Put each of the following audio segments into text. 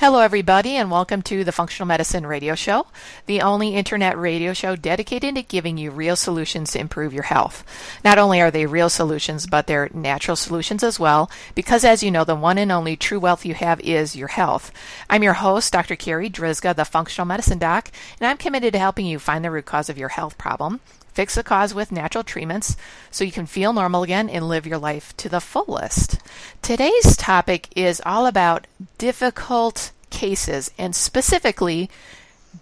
Hello, everybody, and welcome to the Functional Medicine Radio Show, the only internet radio show dedicated to giving you real solutions to improve your health. Not only are they real solutions, but they're natural solutions as well, because as you know, the one and only true wealth you have is your health. I'm your host, Dr. Carri Drzyzga, the Functional Medicine Doc, and I'm committed to helping you find the root cause of your health problem fix the cause with natural treatments so you can feel normal again and live your life to the fullest. Today's topic is all about difficult cases and specifically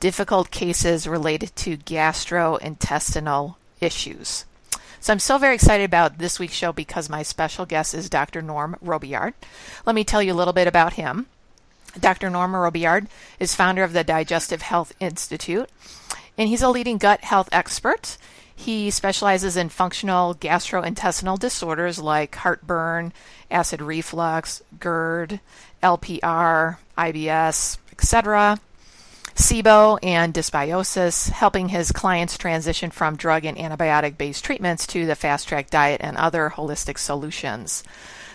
difficult cases related to gastrointestinal issues. So I'm so very excited about this week's show because my special guest is Dr. Norm Robillard. Let me tell you a little bit about him. Dr. Norm Robillard is founder of the Digestive Health Institute, and he's a leading gut health expert. He specializes in functional gastrointestinal disorders like heartburn, acid reflux, GERD, LPR, IBS, etc., SIBO, and dysbiosis, helping his clients transition from drug and antibiotic based treatments to the fast tract diet and other holistic solutions.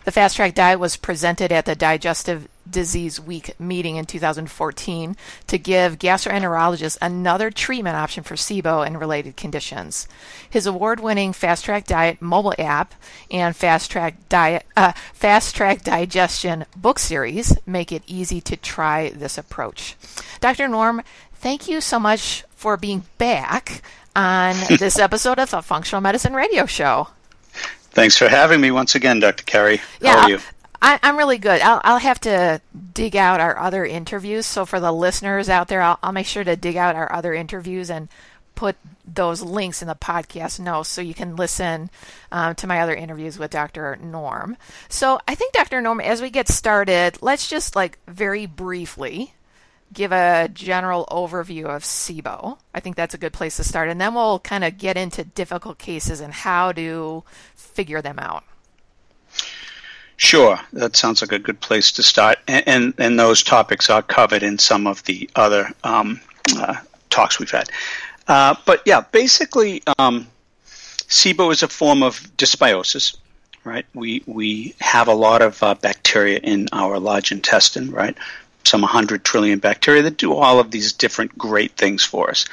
The fast tract diet was presented at the Digestive Disease Week meeting in 2014 to give gastroenterologists another treatment option for SIBO and related conditions. His award-winning Fast Tract Diet mobile app and Fast Tract Diet uh, Fast Tract Digestion book series make it easy to try this approach. Dr. Norm, thank you so much for being back on this episode of the Functional Medicine Radio Show. Thanks for having me once again, Dr. Carri. Yeah, How are you? I, am really good. I'll, I'll have to dig out our other interviews. So for the listeners out there, I'll, I'll make sure to dig out our other interviews and put those links in the podcast notes so you can listen um, to my other interviews with Dr. Norm. So I think, Dr. Norm, as we get started, let's just like very briefly give a general overview of SIBO. I think that's a good place to start. And then we'll kind of get into difficult cases and how to figure them out. Sure, that sounds like a good place to start. And, and, and those topics are covered in some of the other um, uh, talks we've had. Uh, but yeah, basically, um, SIBO is a form of dysbiosis, right? We, we have a lot of uh, bacteria in our large intestine, right? Some 100 trillion bacteria that do all of these different great things for us.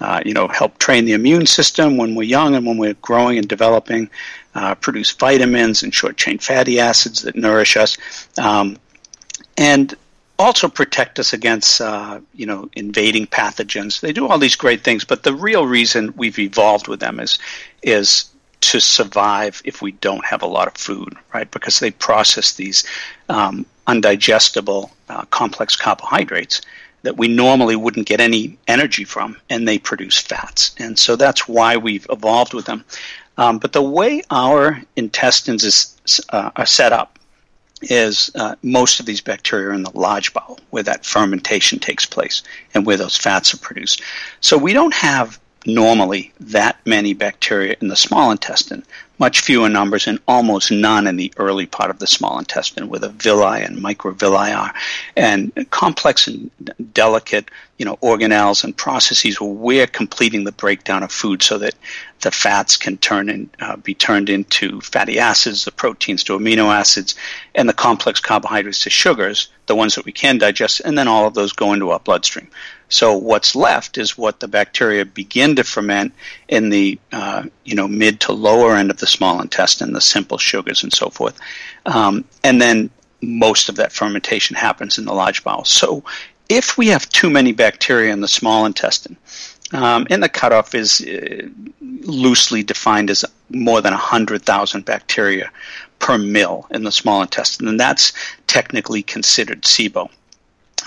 Uh, you know, help train the immune system when we're young and when we're growing and developing, uh, produce vitamins and short chain fatty acids that nourish us, um, and also protect us against, uh, you know, invading pathogens. They do all these great things, but the real reason we've evolved with them is, is to survive if we don't have a lot of food, right? Because they process these um, undigestible uh, complex carbohydrates that we normally wouldn't get any energy from, and they produce fats. And so that's why we've evolved with them. Um, but the way our intestines is, uh, are set up is uh, most of these bacteria are in the large bowel, where that fermentation takes place and where those fats are produced. So we don't have normally that many bacteria in the small intestine, much fewer numbers and almost none in the early part of the small intestine where the villi and microvilli are. And complex and delicate you know organelles and processes where we're completing the breakdown of food so that the fats can turn and uh, be turned into fatty acids the proteins to amino acids and the complex carbohydrates to sugars the ones that we can digest and then all of those go into our bloodstream. So what's left is what the bacteria begin to ferment in the uh, you know mid to lower end of the small intestine, the simple sugars and so forth, um, and then most of that fermentation happens in the large bowel. So if we have too many bacteria in the small intestine, um, and the cutoff is uh, loosely defined as more than 100,000 bacteria per mil in the small intestine, and that's technically considered SIBO.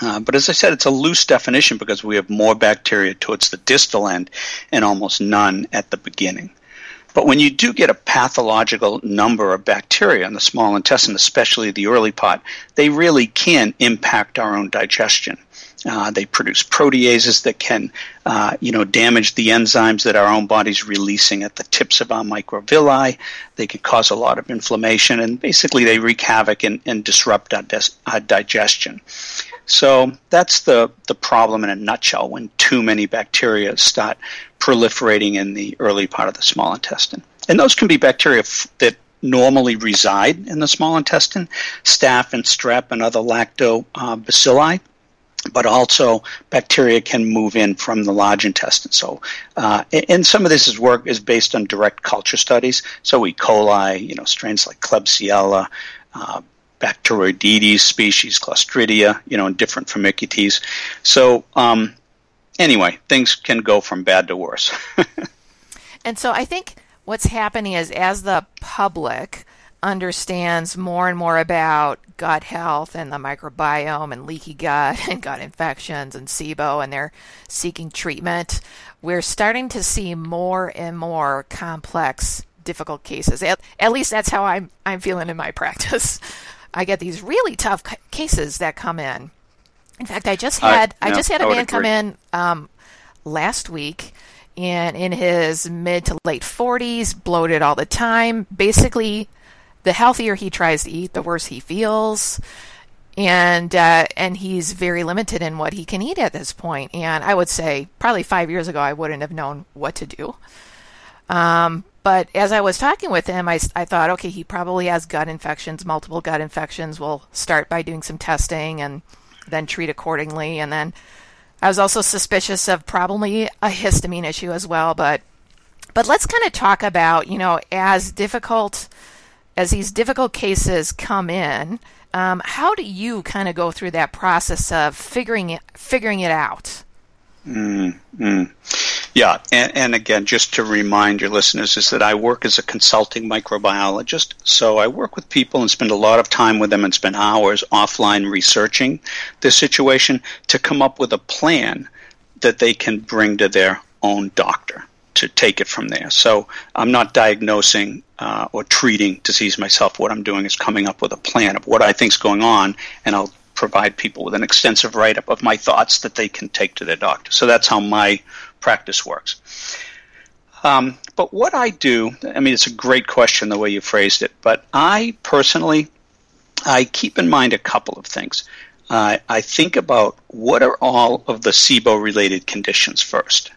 Uh, but as I said, it's a loose definition because we have more bacteria towards the distal end and almost none at the beginning. But when you do get a pathological number of bacteria in the small intestine, especially the early part, they really can impact our own digestion. Uh, they produce proteases that can, uh, you know, damage the enzymes that our own body's releasing at the tips of our microvilli. They can cause a lot of inflammation, and basically they wreak havoc and, and disrupt our, des- our digestion. So that's the, the problem in a nutshell when too many bacteria start proliferating in the early part of the small intestine. And those can be bacteria f- that normally reside in the small intestine, staph and strep and other lactobacilli. But also bacteria can move in from the large intestine. So, uh, and some of this is work is based on direct culture studies. So, E. coli, you know, strains like Klebsiella, uh, Bacteroidetes species, Clostridia, you know, and different Firmicutes. So, um, anyway, things can go from bad to worse. and so, I think what's happening is as the public understands more and more about gut health and the microbiome and leaky gut and gut infections and SIBO and they're seeking treatment, we're starting to see more and more complex, difficult cases. At, at least that's how I'm I'm feeling in my practice. I get these really tough cases that come in. In fact, I just had I, I just had a man come in um, last week and in his mid to late 40s, bloated all the time, basically the healthier he tries to eat, the worse he feels. And uh, and he's very limited in what he can eat at this point. And I would say probably five years ago I wouldn't have known what to do. Um, but as I was talking with him, I, I thought, okay, he probably has gut infections, multiple gut infections. We'll start by doing some testing and then treat accordingly. And then I was also suspicious of probably a histamine issue as well. But but let's kind of talk about, you know, as difficult as these difficult cases come in, um, how do you kind of go through that process of figuring it figuring it out? Mm, Yeah, and, and, again, just to remind your listeners, is that I work as a consulting microbiologist. So I work with people and spend a lot of time with them and spend hours offline researching the situation to come up with a plan that they can bring to their own doctor to take it from there. So I'm not diagnosing uh, or treating disease myself. What I'm doing is coming up with a plan of what I think is going on, and I'll provide people with an extensive write up of my thoughts that they can take to their doctor. So that's how my practice works. Um, but what I do, I mean, it's a great question the way you phrased it, but I personally, I keep in mind a couple of things. Uh, I think about what are all of the SIBO related conditions first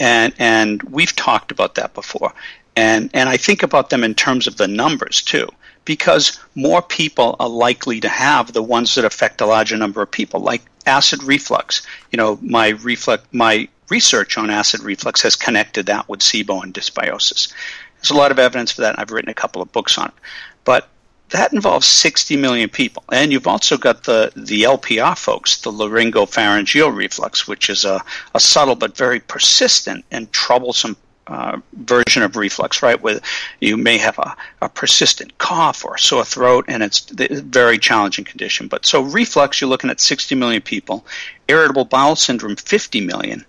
and and we've talked about that before. And and I think about them in terms of the numbers too, because more people are likely to have the ones that affect a larger number of people, like acid reflux. You know, my reflux, my research on acid reflux has connected that with SIBO and dysbiosis. There's a lot of evidence for that. I've written a couple of books on it, but that involves 60 million people. And you've also got the, the LPR folks, the laryngopharyngeal reflux, which is a, a subtle but very persistent and troublesome uh, version of reflux, right? Where you may have a, a persistent cough or a sore throat, and it's a very challenging condition. But so reflux, you're looking at 60 million people. Irritable bowel syndrome, 50 million.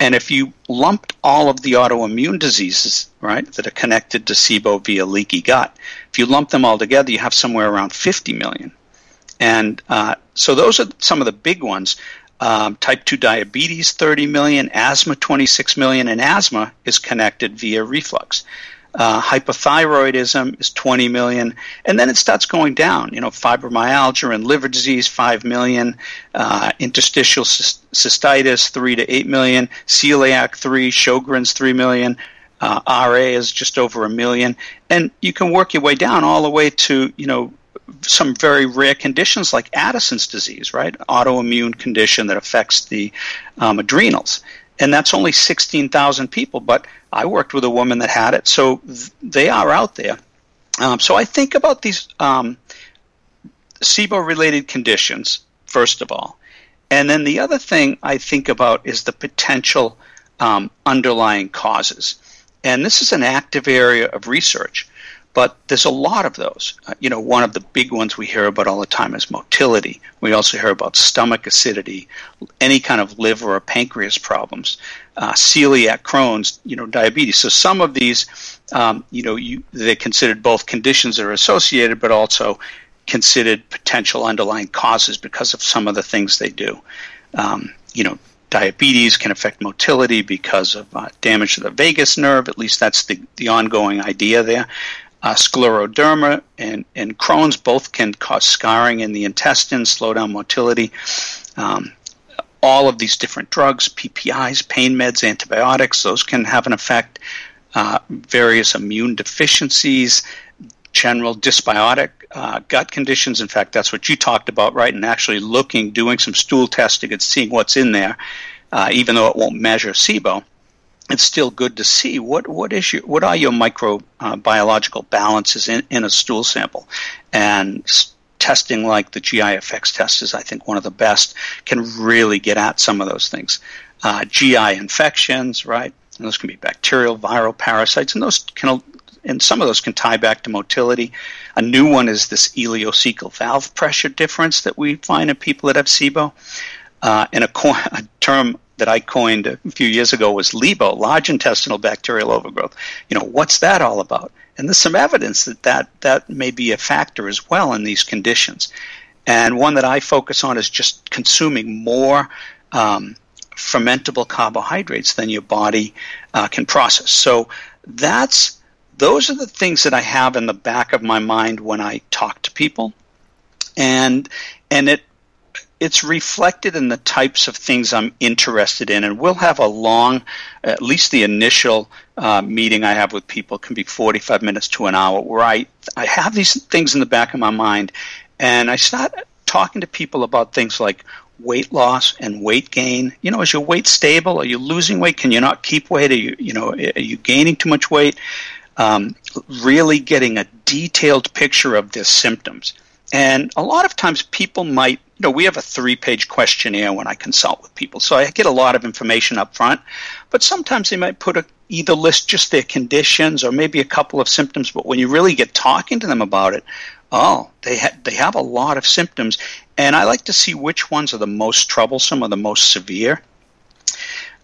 And if you lumped all of the autoimmune diseases, right, that are connected to SIBO via leaky gut, if you lump them all together, you have somewhere around 50 million. And uh, so those are some of the big ones. Um, type 2 diabetes, 30 million, asthma, 26 million, and asthma is connected via reflux. Uh, hypothyroidism is 20 million, and then it starts going down. You know, fibromyalgia and liver disease, 5 million, uh, interstitial cystitis, 3 to 8 million, celiac, 3, Sjogren's, 3 million, uh, RA is just over a million, and you can work your way down all the way to, you know, some very rare conditions like Addison's disease, right? Autoimmune condition that affects the um, adrenals and that's only 16,000 people. But I worked with a woman that had it, so th- they are out there. Um, so I think about these um, SIBO related conditions, first of all. And then the other thing I think about is the potential um, underlying causes. And this is an active area of research. But there's a lot of those. Uh, you know, one of the big ones we hear about all the time is motility. We also hear about stomach acidity, any kind of liver or pancreas problems, uh, celiac, Crohn's, you know, diabetes. So some of these, um, you know, you, they're considered both conditions that are associated, but also considered potential underlying causes because of some of the things they do. Um, you know, diabetes can affect motility because of uh, damage to the vagus nerve. At least that's the, the ongoing idea there. Uh, scleroderma and, and Crohn's both can cause scarring in the intestines, slow down motility. Um, all of these different drugs, PPIs, pain meds, antibiotics, those can have an effect. Uh, various immune deficiencies, general dysbiotic uh, gut conditions. In fact, that's what you talked about, right? And actually looking, doing some stool testing and seeing what's in there, uh, even though it won't measure SIBO. It's still good to see what what is your what are your microbiological uh, balances in, in a stool sample, and testing like the GI Effects test is, I think, one of the best. Can really get at some of those things. Uh, GI infections, right? And those can be bacterial, viral, parasites, and those can and some of those can tie back to motility. A new one is this ileocecal valve pressure difference that we find in people that have SIBO. Uh, and a, co- a, term that I coined a few years ago was LIBO, large intestinal bacterial overgrowth. You know, what's that all about? And there's some evidence that that, that may be a factor as well in these conditions. And one that I focus on is just consuming more um, fermentable carbohydrates than your body uh, can process. So that's those are the things that I have in the back of my mind when I talk to people, and and it it's reflected in the types of things I'm interested in. And we'll have a long, at least the initial uh, meeting I have with people can be 45 minutes to an hour, where I I have these things in the back of my mind, and I start talking to people about things like weight loss and weight gain. You know, is your weight stable? Are you losing weight? Can you not keep weight? Are you, you know, are you gaining too much weight? um, really getting a detailed picture of their symptoms. And a lot of times people might, you know, we have a three page questionnaire when I consult with people. So I get a lot of information up front. But sometimes they might put a, either list just their conditions or maybe a couple of symptoms. But when you really get talking to them about it, oh, they, ha- they have a lot of symptoms. And I like to see which ones are the most troublesome or the most severe.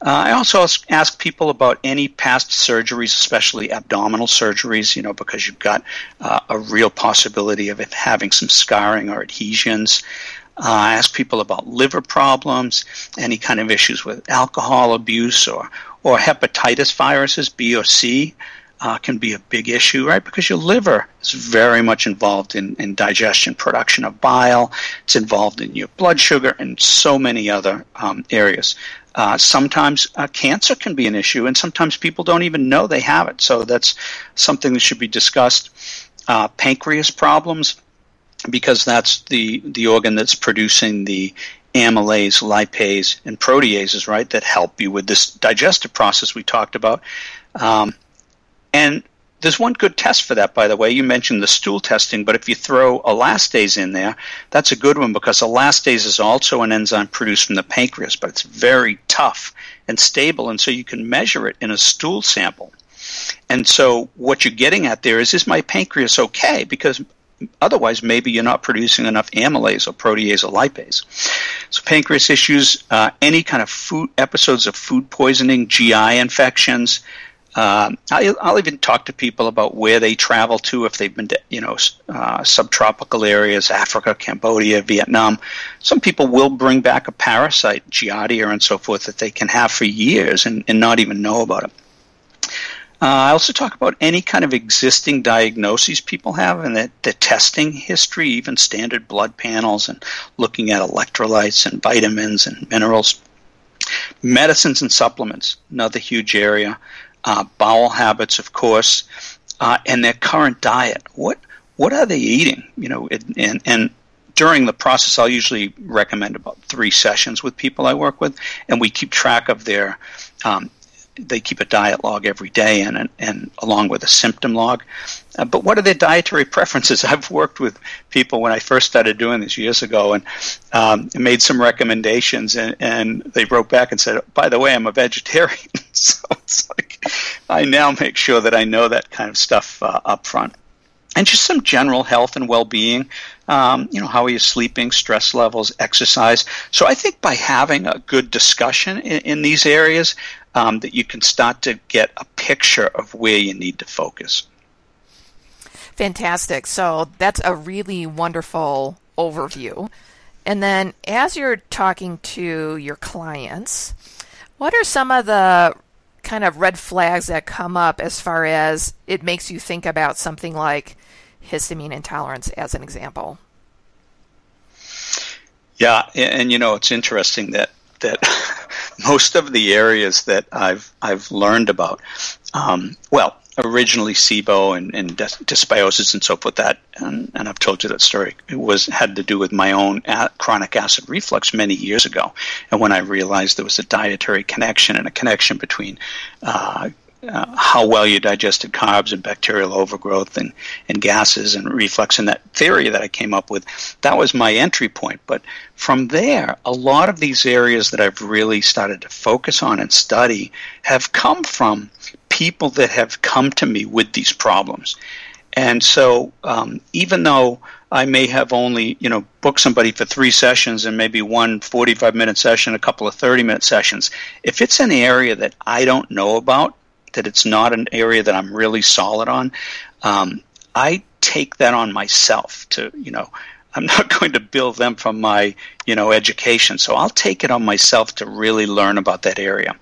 Uh, I also ask people about any past surgeries, especially abdominal surgeries, you know, because you've got uh, a real possibility of having some scarring or adhesions. Uh, I ask people about liver problems, any kind of issues with alcohol abuse or, or hepatitis viruses, B or C. Uh, can be a big issue, right? Because your liver is very much involved in, in digestion, production of bile. It's involved in your blood sugar and so many other um, areas. Uh, sometimes uh, cancer can be an issue, and sometimes people don't even know they have it. So that's something that should be discussed. Uh, pancreas problems, because that's the the organ that's producing the amylase, lipase, and proteases, right, that help you with this digestive process we talked about. Um, and there's one good test for that, by the way. You mentioned the stool testing, but if you throw elastase in there, that's a good one because elastase is also an enzyme produced from the pancreas, but it's very tough and stable, and so you can measure it in a stool sample. And so what you're getting at there is, is my pancreas okay? Because otherwise maybe you're not producing enough amylase or protease or lipase. So pancreas issues, uh, any kind of food episodes of food poisoning, GI infections, um, I'll, I'll, even talk to people about where they travel to if they've been to, you know, uh, subtropical areas, Africa, Cambodia, Vietnam. Some people will bring back a parasite, Giardia and so forth, that they can have for years and, and not even know about it. Uh, I also talk about any kind of existing diagnoses people have and the, the testing history, even standard blood panels, and looking at electrolytes and vitamins and minerals. Medicines and supplements, another huge area uh, bowel habits, of course, uh, and their current diet. What what are they eating? You know, and and during the process, I'll usually recommend about three sessions with people I work with, and we keep track of their um, they keep a diet log every day and, and along with a symptom log. Uh, but what are their dietary preferences? I've worked with people when I first started doing this years ago and um, made some recommendations, and, and they wrote back and said, "By the way, I'm a vegetarian." so it's like I now make sure that I know that kind of stuff uh, up front. and just some general health and well-being. Um, you know, how are you sleeping, stress levels, exercise. So I think by having a good discussion in, in these areas, um, that you can start to get a picture of where you need to focus. Fantastic. So that's a really wonderful overview. And then as you're talking to your clients, what are some of the kind of red flags that come up as far as it makes you think about something like histamine intolerance as an example? Yeah, and, and you know it's interesting that that most of the areas that I've I've learned about, um, well, originally SIBO and, and dysbiosis and so forth that and, and, I've told you that story it was had to do with my own a- chronic acid reflux many years ago and when I realized there was a dietary connection and a connection between uh, uh, how well you digested carbs and bacterial overgrowth and, and gases and reflux and that theory that I came up with, that was my entry point. But from there, a lot of these areas that I've really started to focus on and study have come from people that have come to me with these problems. And so, um, even though I may have only, you know, booked somebody for three sessions and maybe one 45 minute session, a couple of 30 minute sessions, if it's an area that I don't know about, that it's not an area that I'm really solid on, um, I take that on myself to, you know, I'm not going to bill them from my, you know, education. So I'll take it on myself to really learn about that area.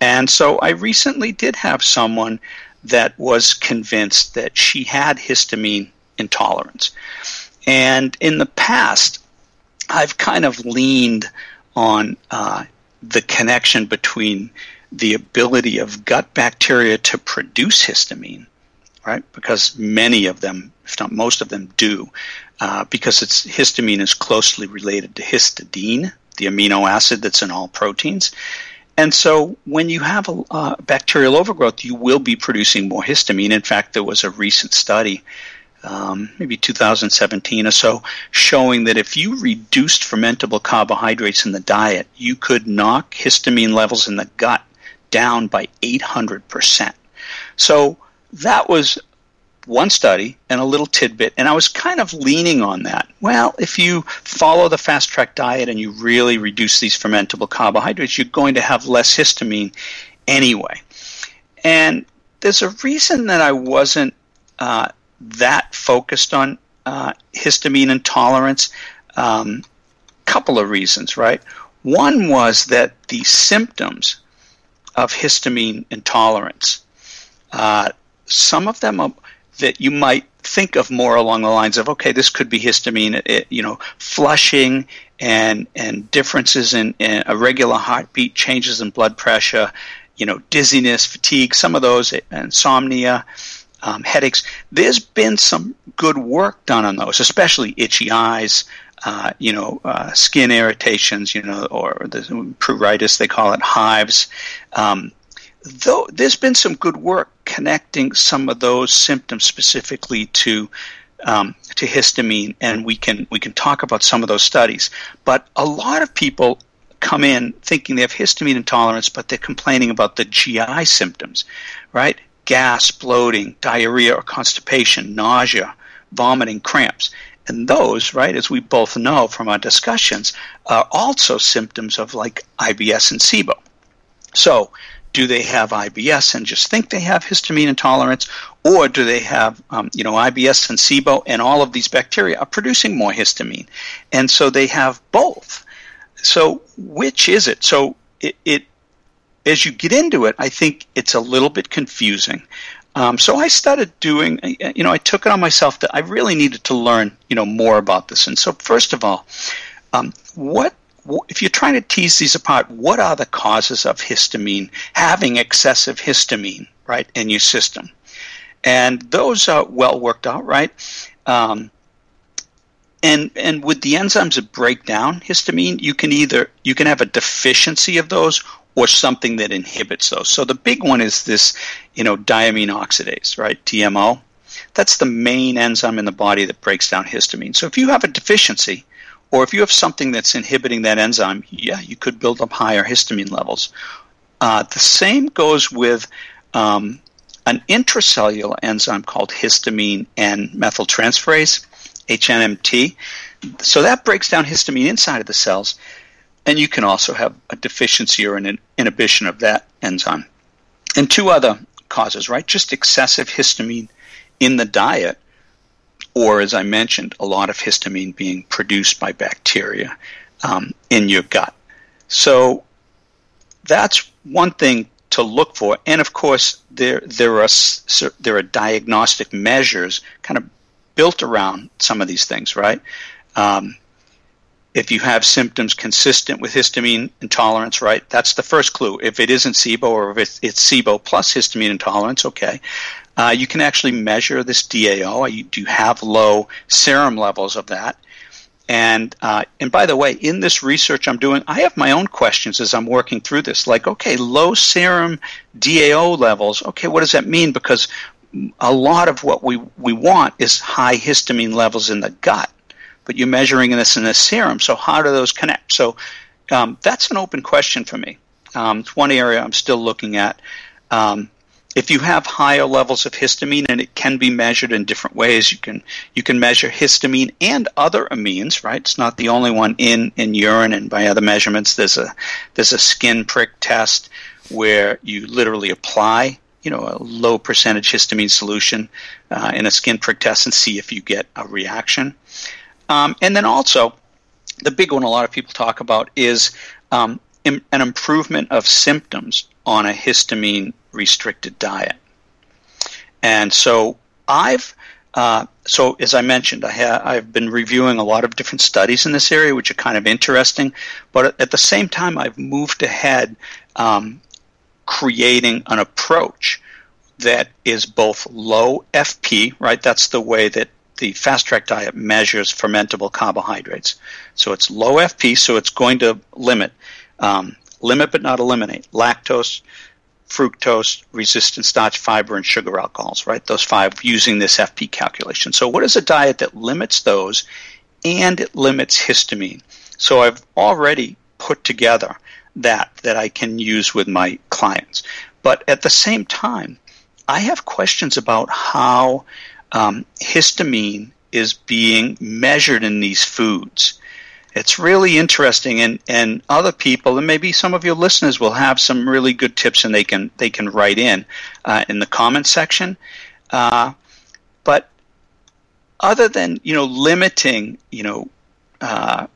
And so I recently did have someone that was convinced that she had histamine intolerance. And in the past, I've kind of leaned on uh, the connection between the ability of gut bacteria to produce histamine, right? Because many of them, if not most of them, do, uh, because it's histamine is closely related to histidine, the amino acid that's in all proteins. And so, when you have a uh, bacterial overgrowth, you will be producing more histamine. In fact, there was a recent study, um, maybe 2017 or so, showing that if you reduced fermentable carbohydrates in the diet, you could knock histamine levels in the gut down by 800%. So that was one study and a little tidbit, and I was kind of leaning on that. Well, if you follow the fast tract diet and you really reduce these fermentable carbohydrates, you're going to have less histamine anyway. And there's a reason that I wasn't uh, that focused on uh, histamine intolerance. Um, couple of reasons, right? One was that the symptoms of histamine intolerance. Uh, some of them are, that you might think of more along the lines of, okay, this could be histamine, it, you know, flushing and and differences in, in irregular heartbeat, changes in blood pressure, you know, dizziness, fatigue, some of those, insomnia, um, headaches. There's been some good work done on those, especially itchy eyes, uh, you know, uh, skin irritations, you know, or the pruritus, they call it hives. Um, though there's been some good work connecting some of those symptoms specifically to um, to histamine, and we can we can talk about some of those studies. But a lot of people come in thinking they have histamine intolerance, but they're complaining about the GI symptoms, right? Gas, bloating, diarrhea or constipation, nausea, vomiting, cramps. And those, right, as we both know from our discussions, are also symptoms of like IBS and SIBO. So, do they have IBS and just think they have histamine intolerance, or do they have, um, you know, IBS and SIBO, and all of these bacteria are producing more histamine, and so they have both. So, which is it? So, it, it as you get into it, I think it's a little bit confusing. Um, so I started doing, you know, I took it on myself that I really needed to learn, you know, more about this. And so, first of all, um, what if you're trying to tease these apart, what are the causes of histamine having excessive histamine, right, in your system? And those are well worked out, right? Um, and and with the enzymes that break down histamine, you can either you can have a deficiency of those or something that inhibits those. So the big one is this, you know, diamine oxidase, right? DAO. That's the main enzyme in the body that breaks down histamine. So if you have a deficiency, or if you have something that's inhibiting that enzyme, yeah, you could build up higher histamine levels. Uh, the same goes with um, an intracellular enzyme called histamine N methyltransferase, HNMT. So that breaks down histamine inside of the cells, and you can also have a deficiency or an inhibition of that enzyme. And two other causes, right? Just excessive histamine in the diet, or as I mentioned, a lot of histamine being produced by bacteria um, in your gut. So that's one thing to look for. And of course, there there are there are diagnostic measures kind of built around some of these things, right? Um, if you have symptoms consistent with histamine intolerance, right, that's the first clue. If it isn't SIBO or if it's, SIBO plus histamine intolerance, okay. Uh, you can actually measure this DAO. You do have low serum levels of that. And uh, and by the way, in this research I'm doing, I have my own questions as I'm working through this. Like, okay, low serum DAO levels. Okay, what does that mean? Because a lot of what we we want is high histamine levels in the gut, but you're measuring this in the serum. So how do those connect? So um, that's an open question for me. Um, it's one area I'm still looking at. Um, if you have higher levels of histamine and it can be measured in different ways you can you can measure histamine and other amines right it's not the only one in in urine and by other measurements there's a there's a skin prick test where you literally apply you know a low percentage histamine solution uh, in a skin prick test and see if you get a reaction um, and then also the big one a lot of people talk about is um, an improvement of symptoms on a histamine restricted diet. And so I've uh, so as I mentioned, I ha- I've been reviewing a lot of different studies in this area, which are kind of interesting. But at the same time, I've moved ahead, um, creating an approach that is both low FP, right? That's the way that the fast tract diet measures fermentable carbohydrates. So it's low FP, so it's going to limit, um, limit but not eliminate lactose, fructose, resistant starch, fiber, and sugar alcohols, right? Those five using this FP calculation. So, what is a diet that limits those and it limits histamine? So, I've already put together that that I can use with my clients. But at the same time, I have questions about how um, histamine is being measured in these foods. It's really interesting and, and other people and maybe some of your listeners will have some really good tips and they can they can write in uh, in the comments section. Uh, but other than you know limiting you know uh,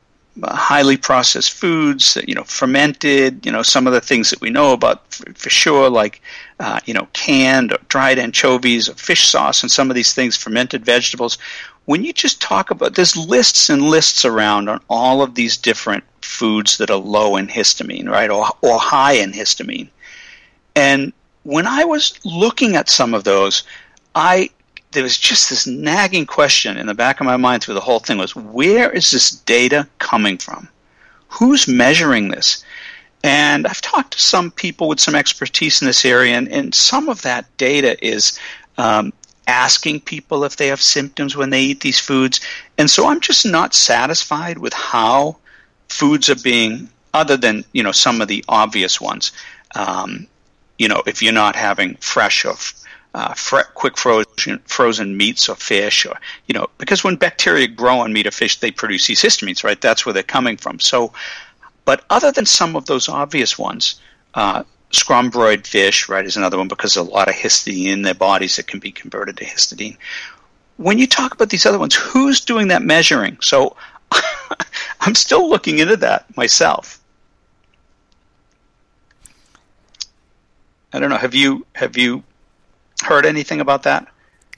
highly processed foods you know fermented you know some of the things that we know about for, for sure like uh, you know canned or dried anchovies or fish sauce and some of these things fermented vegetables when you just talk about there's lists and lists around on all of these different foods that are low in histamine, right, or or high in histamine. And when I was looking at some of those, I there was just this nagging question in the back of my mind through the whole thing was where is this data coming from? Who's measuring this? And I've talked to some people with some expertise in this area, and, and some of that data is um, asking people if they have symptoms when they eat these foods. And so I'm just not satisfied with how foods are being, other than, you know, some of the obvious ones. Um, you know, if you're not having fresh or uh, quick frozen frozen meats or fish, or you know, because when bacteria grow on meat or fish, they produce these histamines, right? That's where they're coming from. So, but other than some of those obvious ones, uh, Scombroid fish, right, is another one because there's a lot of histidine in their bodies that can be converted to histidine. When you talk about these other ones, who's doing that measuring? So I'm still looking into that myself. I don't know. Have you have you heard anything about that?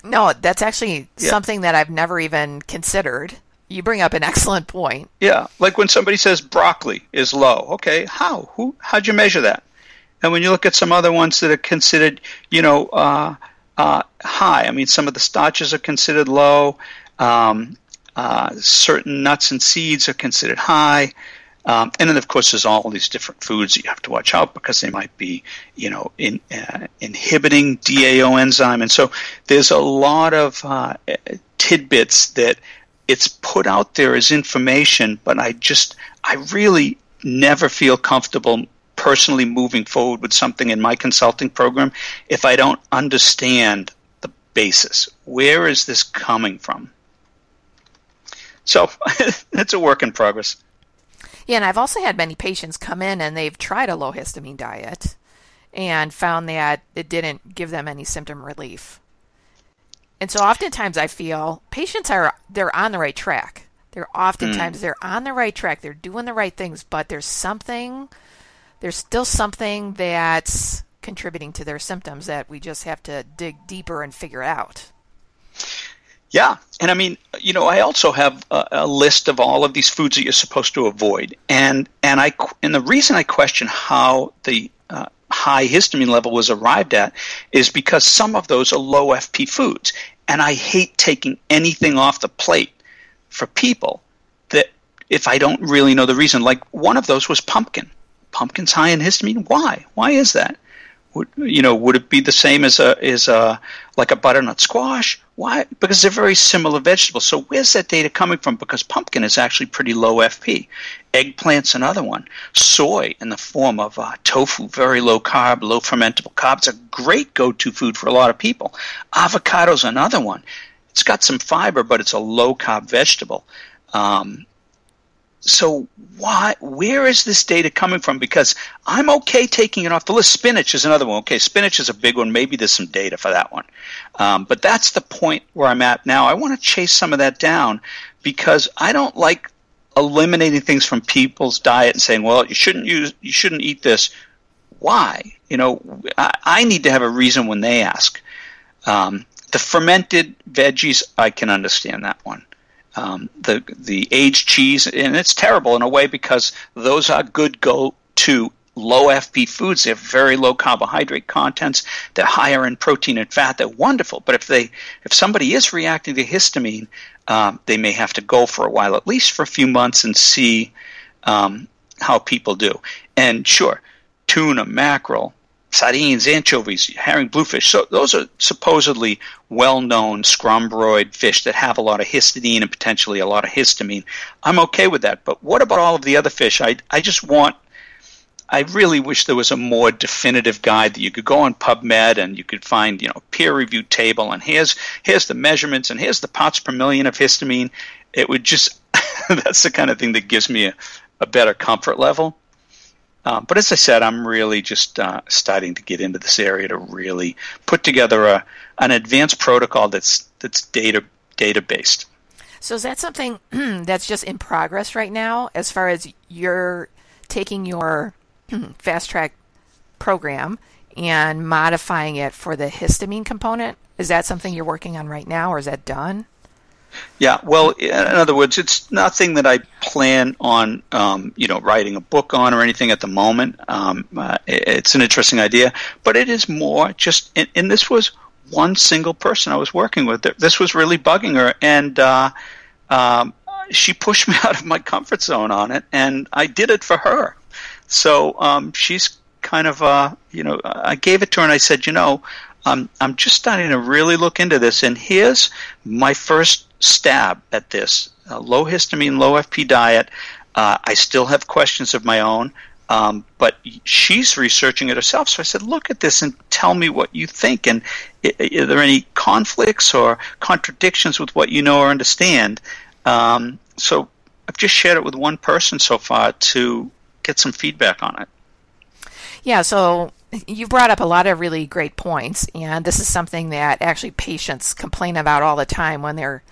No, that's actually yeah. something that I've never even considered. You bring up an excellent point. Yeah, like when somebody says broccoli is low. Okay, how? Who? How'd you measure that? And when you look at some other ones that are considered, you know, uh, uh, high, I mean, some of the starches are considered low. Um, uh, certain nuts and seeds are considered high. Um, and then, of course, there's all these different foods that you have to watch out because they might be, you know, in, uh, inhibiting DAO enzyme. And so there's a lot of uh, tidbits that it's put out there as information, but I just, I really never feel comfortable personally moving forward with something in my consulting program if I don't understand the basis. Where is this coming from? So it's a work in progress. Yeah, and I've also had many patients come in and they've tried a low histamine diet and found that it didn't give them any symptom relief. And so oftentimes I feel patients are they're on the right track. They're oftentimes mm. they're on the right track. They're doing the right things, but there's something there's still something that's contributing to their symptoms that we just have to dig deeper and figure out. Yeah, and I mean, you know, I also have a, a, list of all of these foods that you're supposed to avoid, and and I and the reason I question how the uh, high histamine level was arrived at is because some of those are low FP foods, and I hate taking anything off the plate for people that if I don't really know the reason. Like one of those was pumpkin. Pumpkin's high in histamine. Why? Why is that? Would, you know, would it be the same as a is a like a butternut squash? Why? Because they're very similar vegetables. So where's that data coming from? Because pumpkin is actually pretty low FP. Eggplant's another one. Soy in the form of uh, tofu, very low carb, low fermentable carbs, a great go-to food for a lot of people. Avocado's another one. It's got some fiber, but it's a low carb vegetable. Um, so why where is this data coming from? Because i'm okay taking it off the list. Spinach is another one. Okay spinach is a big one. Maybe there's some data for that one. Um, but that's the point where i'm at now. I want to chase some of that down because i don't like eliminating things from people's diet and saying well you shouldn't use you shouldn't eat this. Why? You know i, I need to have a reason when they ask. Um, the fermented veggies i can understand that one um, the the aged cheese, and it's terrible in a way because those are good go to low FP foods. They have very low carbohydrate contents. They're higher in protein and fat. They're wonderful. But if they if somebody is reacting to histamine, um, they may have to go for a while, at least for a few months, and see um, how people do. And sure, tuna, mackerel, sardines, anchovies, herring, bluefish. So those are supposedly well-known scombroid fish that have a lot of histidine and potentially a lot of histamine. I'm okay with that. But what about all of the other fish? I I just want I really wish there was a more definitive guide that you could go on PubMed and you could find, you know, peer-reviewed table and here's here's the measurements and here's the parts per million of histamine. It would just that's the kind of thing that gives me a, a better comfort level. Um, but as I said, I'm really just uh, starting to get into this area to really put together a, an advanced protocol that's that's data data based. So is that something that's just in progress right now, as far as you're taking your fast tract program and modifying it for the histamine component? Is that something you're working on right now, or is that done? Yeah, well, in other words, it's nothing that I plan on, um, you know, writing a book on or anything at the moment. Um, uh, it's an interesting idea, but it is more just, and, and, this was one single person I was working with. This was really bugging her, and uh, um, she pushed me out of my comfort zone on it, and I did it for her. So um, she's kind of, uh, you know, I gave it to her, and I said, you know, I'm I'm just starting to really look into this, and here's my first stab at this: a low histamine, low FP diet. Uh, I still have questions of my own, um, but she's researching it herself. So I said, look at this and tell me what you think. And are there any conflicts or contradictions with what you know or understand? Um, so I've just shared it with one person so far to get some feedback on it. Yeah, so you brought up a lot of really great points, and this is something that actually patients complain about all the time when they're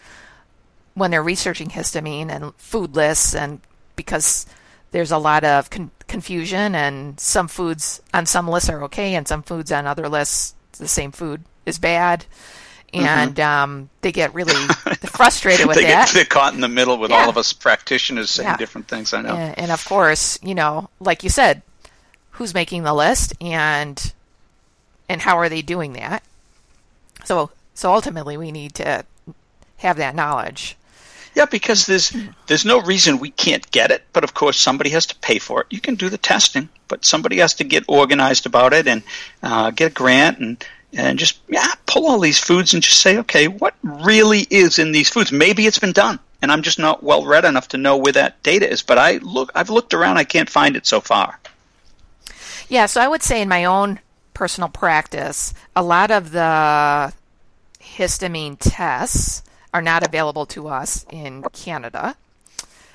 when they're researching histamine and food lists, and because there's a lot of con- confusion, and some foods on some lists are okay, and some foods on other lists the same food is bad, mm-hmm. and mm-hmm. um, they get really frustrated with they that. They're caught in the middle with yeah. all of us practitioners saying yeah. different things. I know, and, and of course, you know, like you said, who's making the list and and how are they doing that. So so ultimately we need to have that knowledge. Yeah, because there's there's no reason we can't get it, but of course somebody has to pay for it. You can do the testing, but somebody has to get organized about it and uh, get a grant and and just yeah pull all these foods and just say okay what really is in these foods maybe it's been done and i'm just not well read enough to know where that data is but i look i've looked around i can't find it so far Yeah, so I would say in my own personal practice, a lot of the histamine tests are not available to us in Canada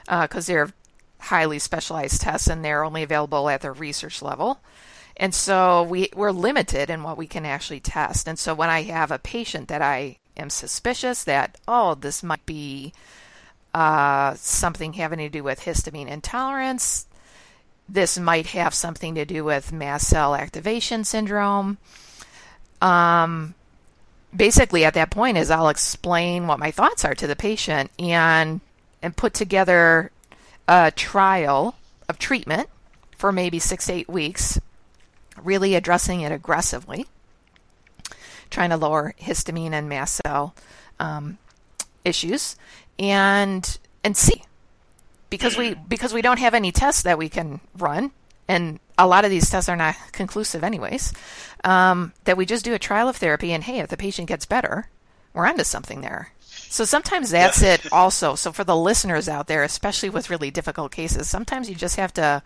because uh, they're highly specialized tests and they're only available at the research level. And so we, we're limited in what we can actually test. And so when I have a patient that I am suspicious that, oh, this might be uh, something having to do with histamine intolerance, this might have something to do with mast cell activation syndrome. Um, basically, at that point, is I'll explain what my thoughts are to the patient and and put together a trial of treatment for maybe six to eight weeks really addressing it aggressively, trying to lower histamine and mast cell um, issues, and and see. Because we because we don't have any tests that we can run, and a lot of these tests are not conclusive anyways. Um, that we just do a trial of therapy, and hey, if the patient gets better, we're onto something there. So sometimes that's yeah. it also. So for the listeners out there, especially with really difficult cases, sometimes you just have to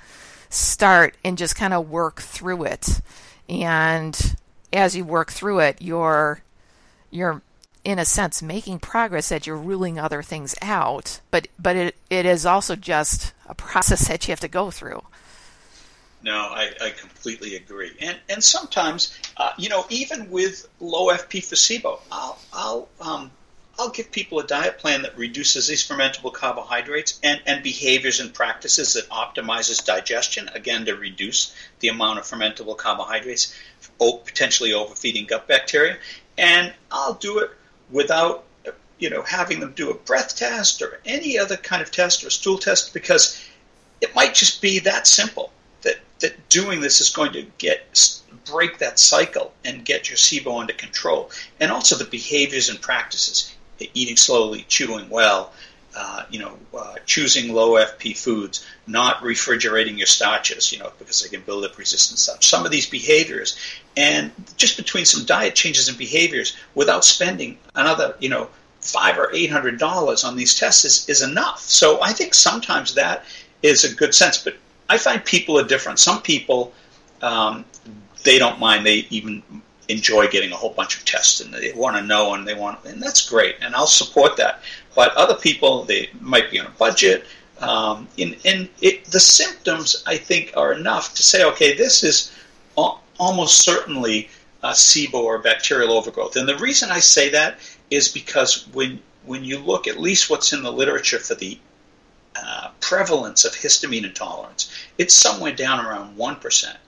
start and just kind of work through it. And as you work through it, you're you're in a sense making progress that you're ruling other things out, but but it, it is also just a process that you have to go through. No, I, I completely agree. And and sometimes, uh, you know, even with low FP SIBO, I'll I'll um, I'll give people a diet plan that reduces these fermentable carbohydrates and, and behaviors and practices that optimizes digestion, again, to reduce the amount of fermentable carbohydrates, potentially overfeeding gut bacteria. And I'll do it without you know having them do a breath test or any other kind of test or stool test because it might just be that simple that doing this is going to get break that cycle and get your SIBO under control and also the behaviors and practices eating slowly, chewing well, uh, you know, uh, choosing low FP foods, not refrigerating your starches, you know, because they can build up resistance. Stuff. Some of these behaviors, and just between some diet changes and behaviors, without spending another, you know, five or eight hundred dollars on these tests is, is enough. So I think sometimes that is a good sense. But I find people are different. Some people um, they don't mind. They even enjoy getting a whole bunch of tests and they want to know and they want and that's great and I'll support that. But other people they might be on a budget. Um, and, and it, the symptoms I think are enough to say okay this is almost certainly a SIBO or bacterial overgrowth. And the reason I say that is because when when you look at least what's in the literature for the uh, prevalence of histamine intolerance, it's somewhere down around one percent.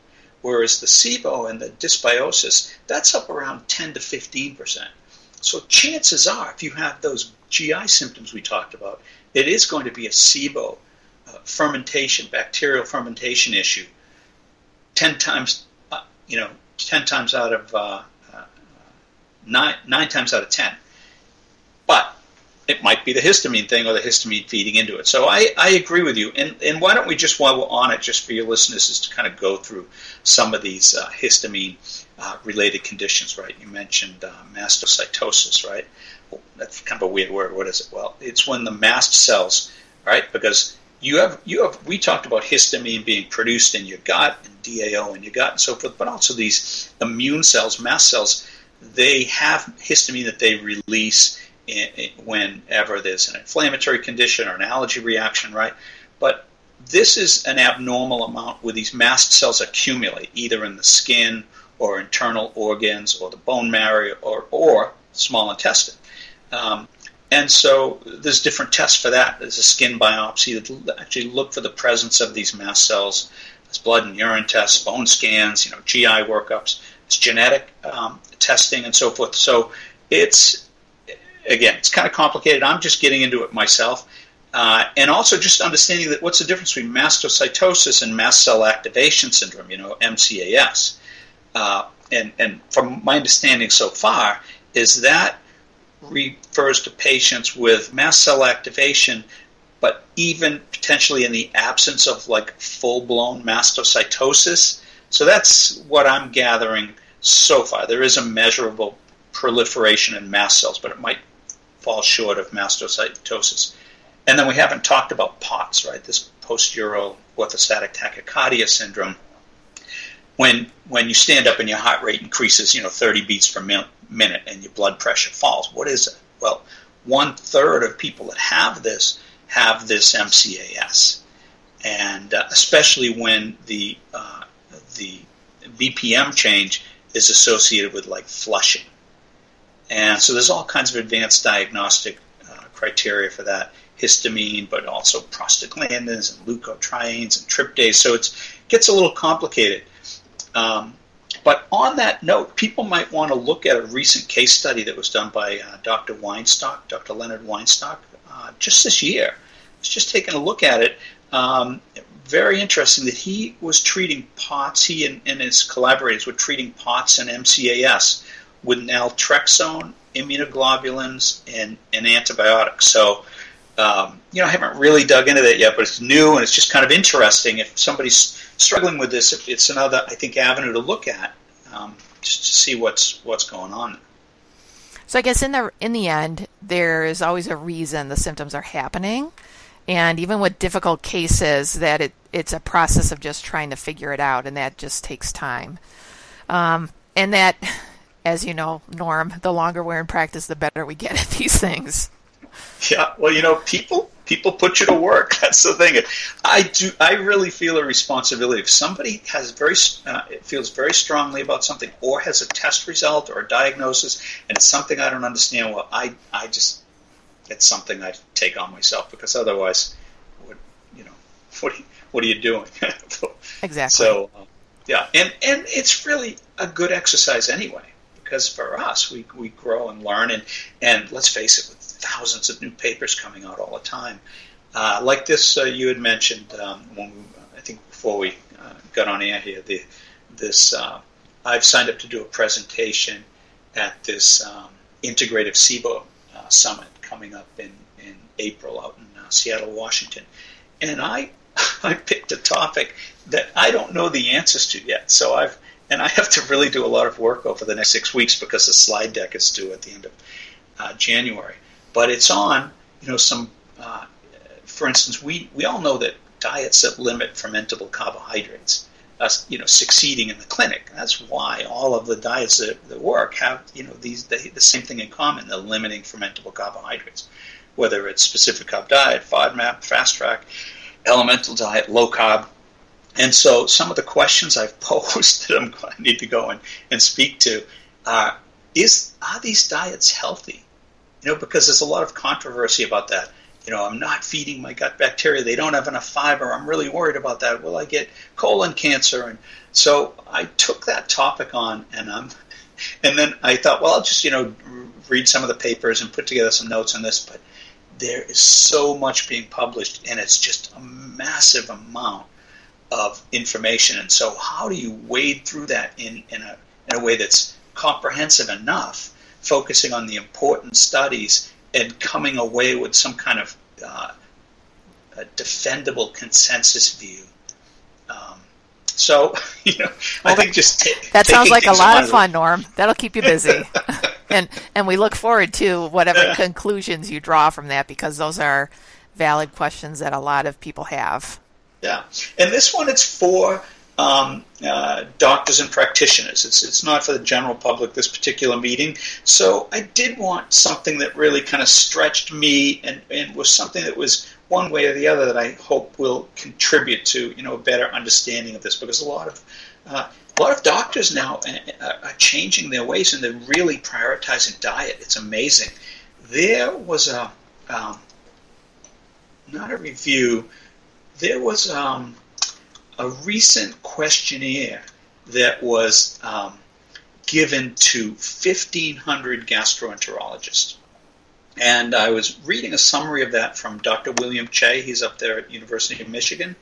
Whereas the SIBO and the dysbiosis, that's up around 10 to 15%. So chances are, if you have those GI symptoms we talked about, it is going to be a SIBO uh, fermentation, bacterial fermentation issue. 10 times, uh, you know, 10 times out of, uh, uh nine, nine times out of 10. But it might be the histamine thing or the histamine feeding into it. So I, I agree with you. And, and why don't we just, while we're on it, just for your listeners, is to kind of go through some of these uh, histamine uh, related conditions, right? You mentioned uh, mastocytosis, right? Well, that's kind of a weird word. What is it? Well, it's when the mast cells, right? Because you have, you have, we talked about histamine being produced in your gut and DAO in your gut and so forth, but also these immune cells, mast cells, they have histamine that they release whenever there's an inflammatory condition or an allergy reaction, right? But this is an abnormal amount where these mast cells accumulate either in the skin or internal organs or the bone marrow or, or small intestine. Um, and so there's different tests for that. There's a skin biopsy that actually look for the presence of these mast cells. There's blood and urine tests, bone scans, you know, GI workups. It's genetic um, testing and so forth. So it's again, it's kind of complicated. I'm just getting into it myself. Uh, and also just understanding that what's the difference between mastocytosis and mast cell activation syndrome, you know, MCAS. Uh, and, and from my understanding so far, is that refers to patients with mast cell activation, but even potentially in the absence of like full blown mastocytosis. So that's what I'm gathering so far. There is a measurable proliferation in mast cells, but it might falls short of mastocytosis. And then we haven't talked about POTS, right? This postural orthostatic tachycardia syndrome. when when you stand up and your heart rate increases, you know, 30 beats per min- minute, and your blood pressure falls. What is it? Well, one third of people that have this have this MCAS, and uh, especially when the uh, the BPM change is associated with like flushing, and so there's all kinds of advanced diagnostic uh, criteria for that histamine, but also prostaglandins and leukotrienes and tryptase. So it gets a little complicated. Um, but on that note, people might want to look at a recent case study that was done by uh, Dr. Weinstock, Dr. Leonard Weinstock, uh, just this year. I was just taking a look at it. Um, very interesting that he was treating POTS, he and, and, his collaborators were treating POTS and MCAS with naltrexone, immunoglobulins, and, and antibiotics. So um, you know, I haven't really dug into that yet, but it's new and it's just kind of interesting. If somebody's struggling with this, it's another, I think, avenue to look at um, just to see what's what's going on. So I guess in the in the end, there is always a reason the symptoms are happening, and even with difficult cases, that it it's a process of just trying to figure it out, and that just takes time. Um, and that, as you know, Norm, the longer we're in practice, the better we get at these things. Yeah, well, you know, people people put you to work. That's the thing. I do. I really feel a responsibility. If somebody has very uh, feels very strongly about something, or has a test result or a diagnosis, and it's something I don't understand, well, I I just it's something I take on myself because otherwise, what you know, what are you, what are you doing? exactly. So, uh, yeah, and and it's really a good exercise anyway because for us, we we grow and learn, and and let's face it, with thousands of new papers coming out all the time. Uh, like this, uh, you had mentioned um, when we, I think before we uh, got on air here, the, this uh, I've signed up to do a presentation at this um, integrative SIBO uh, summit coming up in, in April out in uh, Seattle, Washington, and I I picked a topic that I don't know the answers to yet. So I've and I have to really do a lot of work over the next six weeks because the slide deck is due at the end of uh, January but it's on, you know, some, uh, for instance, we, we all know that diets that limit fermentable carbohydrates, uh, you know, succeeding in the clinic. That's why all of the diets that, that work have, you know, these the, the same thing in common. They're limiting fermentable carbohydrates, whether it's specific carb diet, FODMAP, fast tract, elemental diet, low carb. And so some of the questions I've posed that I'm, I need to go and, and speak to are, is, are these diets healthy? you know, because there's a lot of controversy about that. You know, I'm not feeding my gut bacteria; they don't have enough fiber. I'm really worried about that. Will I get colon cancer? And so I took that topic on, and um, and then I thought, well, I'll just you know read some of the papers and put together some notes on this. But there is so much being published, and it's just a massive amount of information. And so, how do you wade through that in in a in a way that's comprehensive enough focusing on the important studies and coming away with some kind of uh, defendable consensus view. Um, so, you know, well, I think just t- that sounds like a lot of fun, Norm. That'll keep you busy, and and we look forward to whatever conclusions you draw from that because those are valid questions that a lot of people have. Yeah, and this one it's for um, uh, doctors and practitioners. It's it's not for the general public. This particular meeting, so I did want something that really kind of stretched me and, and was something that was one way or the other that I hope will contribute to you know a better understanding of this because a lot of uh, a lot of doctors now uh, are changing their ways and they're really prioritizing diet. It's amazing. There was a um, not a review. There was um, a recent questionnaire that was um, given to 1,500 gastroenterologists. And I was reading a summary of that from Dr. William Chey. He's up there at University of Michigan.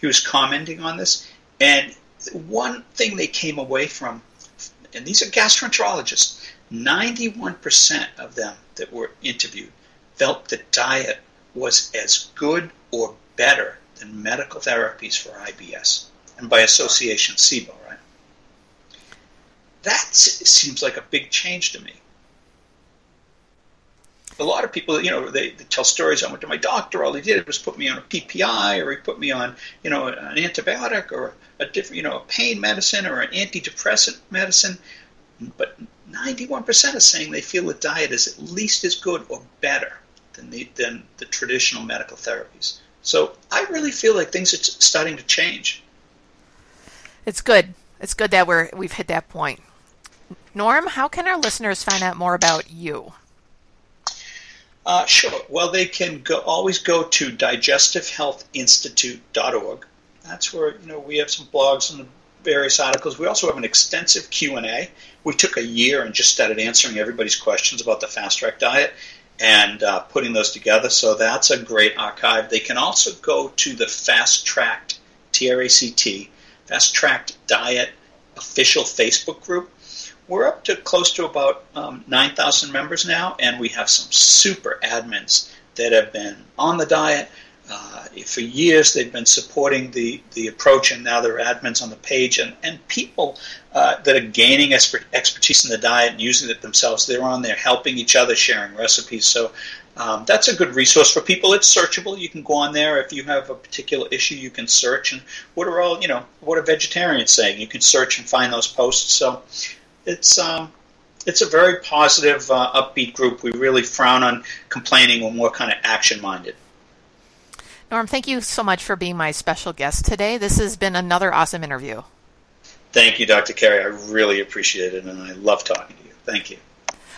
He was commenting on this. And one thing they came away from, and these are gastroenterologists, 91% of them that were interviewed felt that diet was as good or better than medical therapies for IBS, and by association, SIBO, right? That seems like a big change to me. A lot of people, you know, they, they, tell stories. I went to my doctor. All he did was put me on a PPI, or he put me on, you know, an antibiotic, or a different, you know, a pain medicine or an antidepressant medicine, but 91% are saying they feel the diet is at least as good or better than the, than the traditional medical therapies. So I really feel like things are starting to change. It's good. It's good that we're we've hit that point. Norm, how can our listeners find out more about you? Uh, sure. Well, they can go, always go to digestivehealthinstitute.org. That's where you know we have some blogs and various articles. We also have an extensive Q and A. We took a year and just started answering everybody's questions about the fast tract diet and uh, putting those together. So that's a great archive. They can also go to the Fast Tract T R A C T Fast Tract Diet official Facebook group we're up to close to about um, 9,000 members now, and we have some super admins that have been on the diet. Uh, for years, they've been supporting the, the approach, and now they're admins on the page. And, and people uh, that are gaining expert, expertise in the diet and using it themselves, they're on there helping each other, sharing recipes. So um, that's a good resource for people. It's searchable. You can go on there if you have a particular issue. You can search and what are all you know? What are vegetarians saying? You can search and find those posts. So it's um, it's a very positive, uh, upbeat group. We really frown on complaining. when We're kind of action minded. Norm, thank you so much for being my special guest today. This has been another awesome interview. Thank you, Dr. Carri. I really appreciate it, and I love talking to you. Thank you.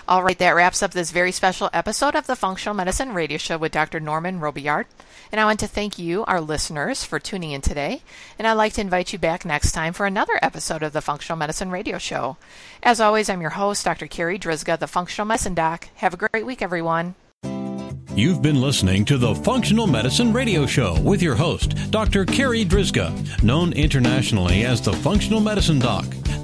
All right, that wraps up this very special episode of the Functional Medicine Radio Show with Dr. Norman Robillard. And I want to thank you, our listeners, for tuning in today. And I'd like to invite you back next time for another episode of the Functional Medicine Radio Show. As always, I'm your host, Dr. Carri Drzyzga, the Functional Medicine Doc. Have a great week, everyone. You've been listening to the Functional Medicine Radio Show with your host, Dr. Carri Drzyzga, known internationally as the Functional Medicine Doc.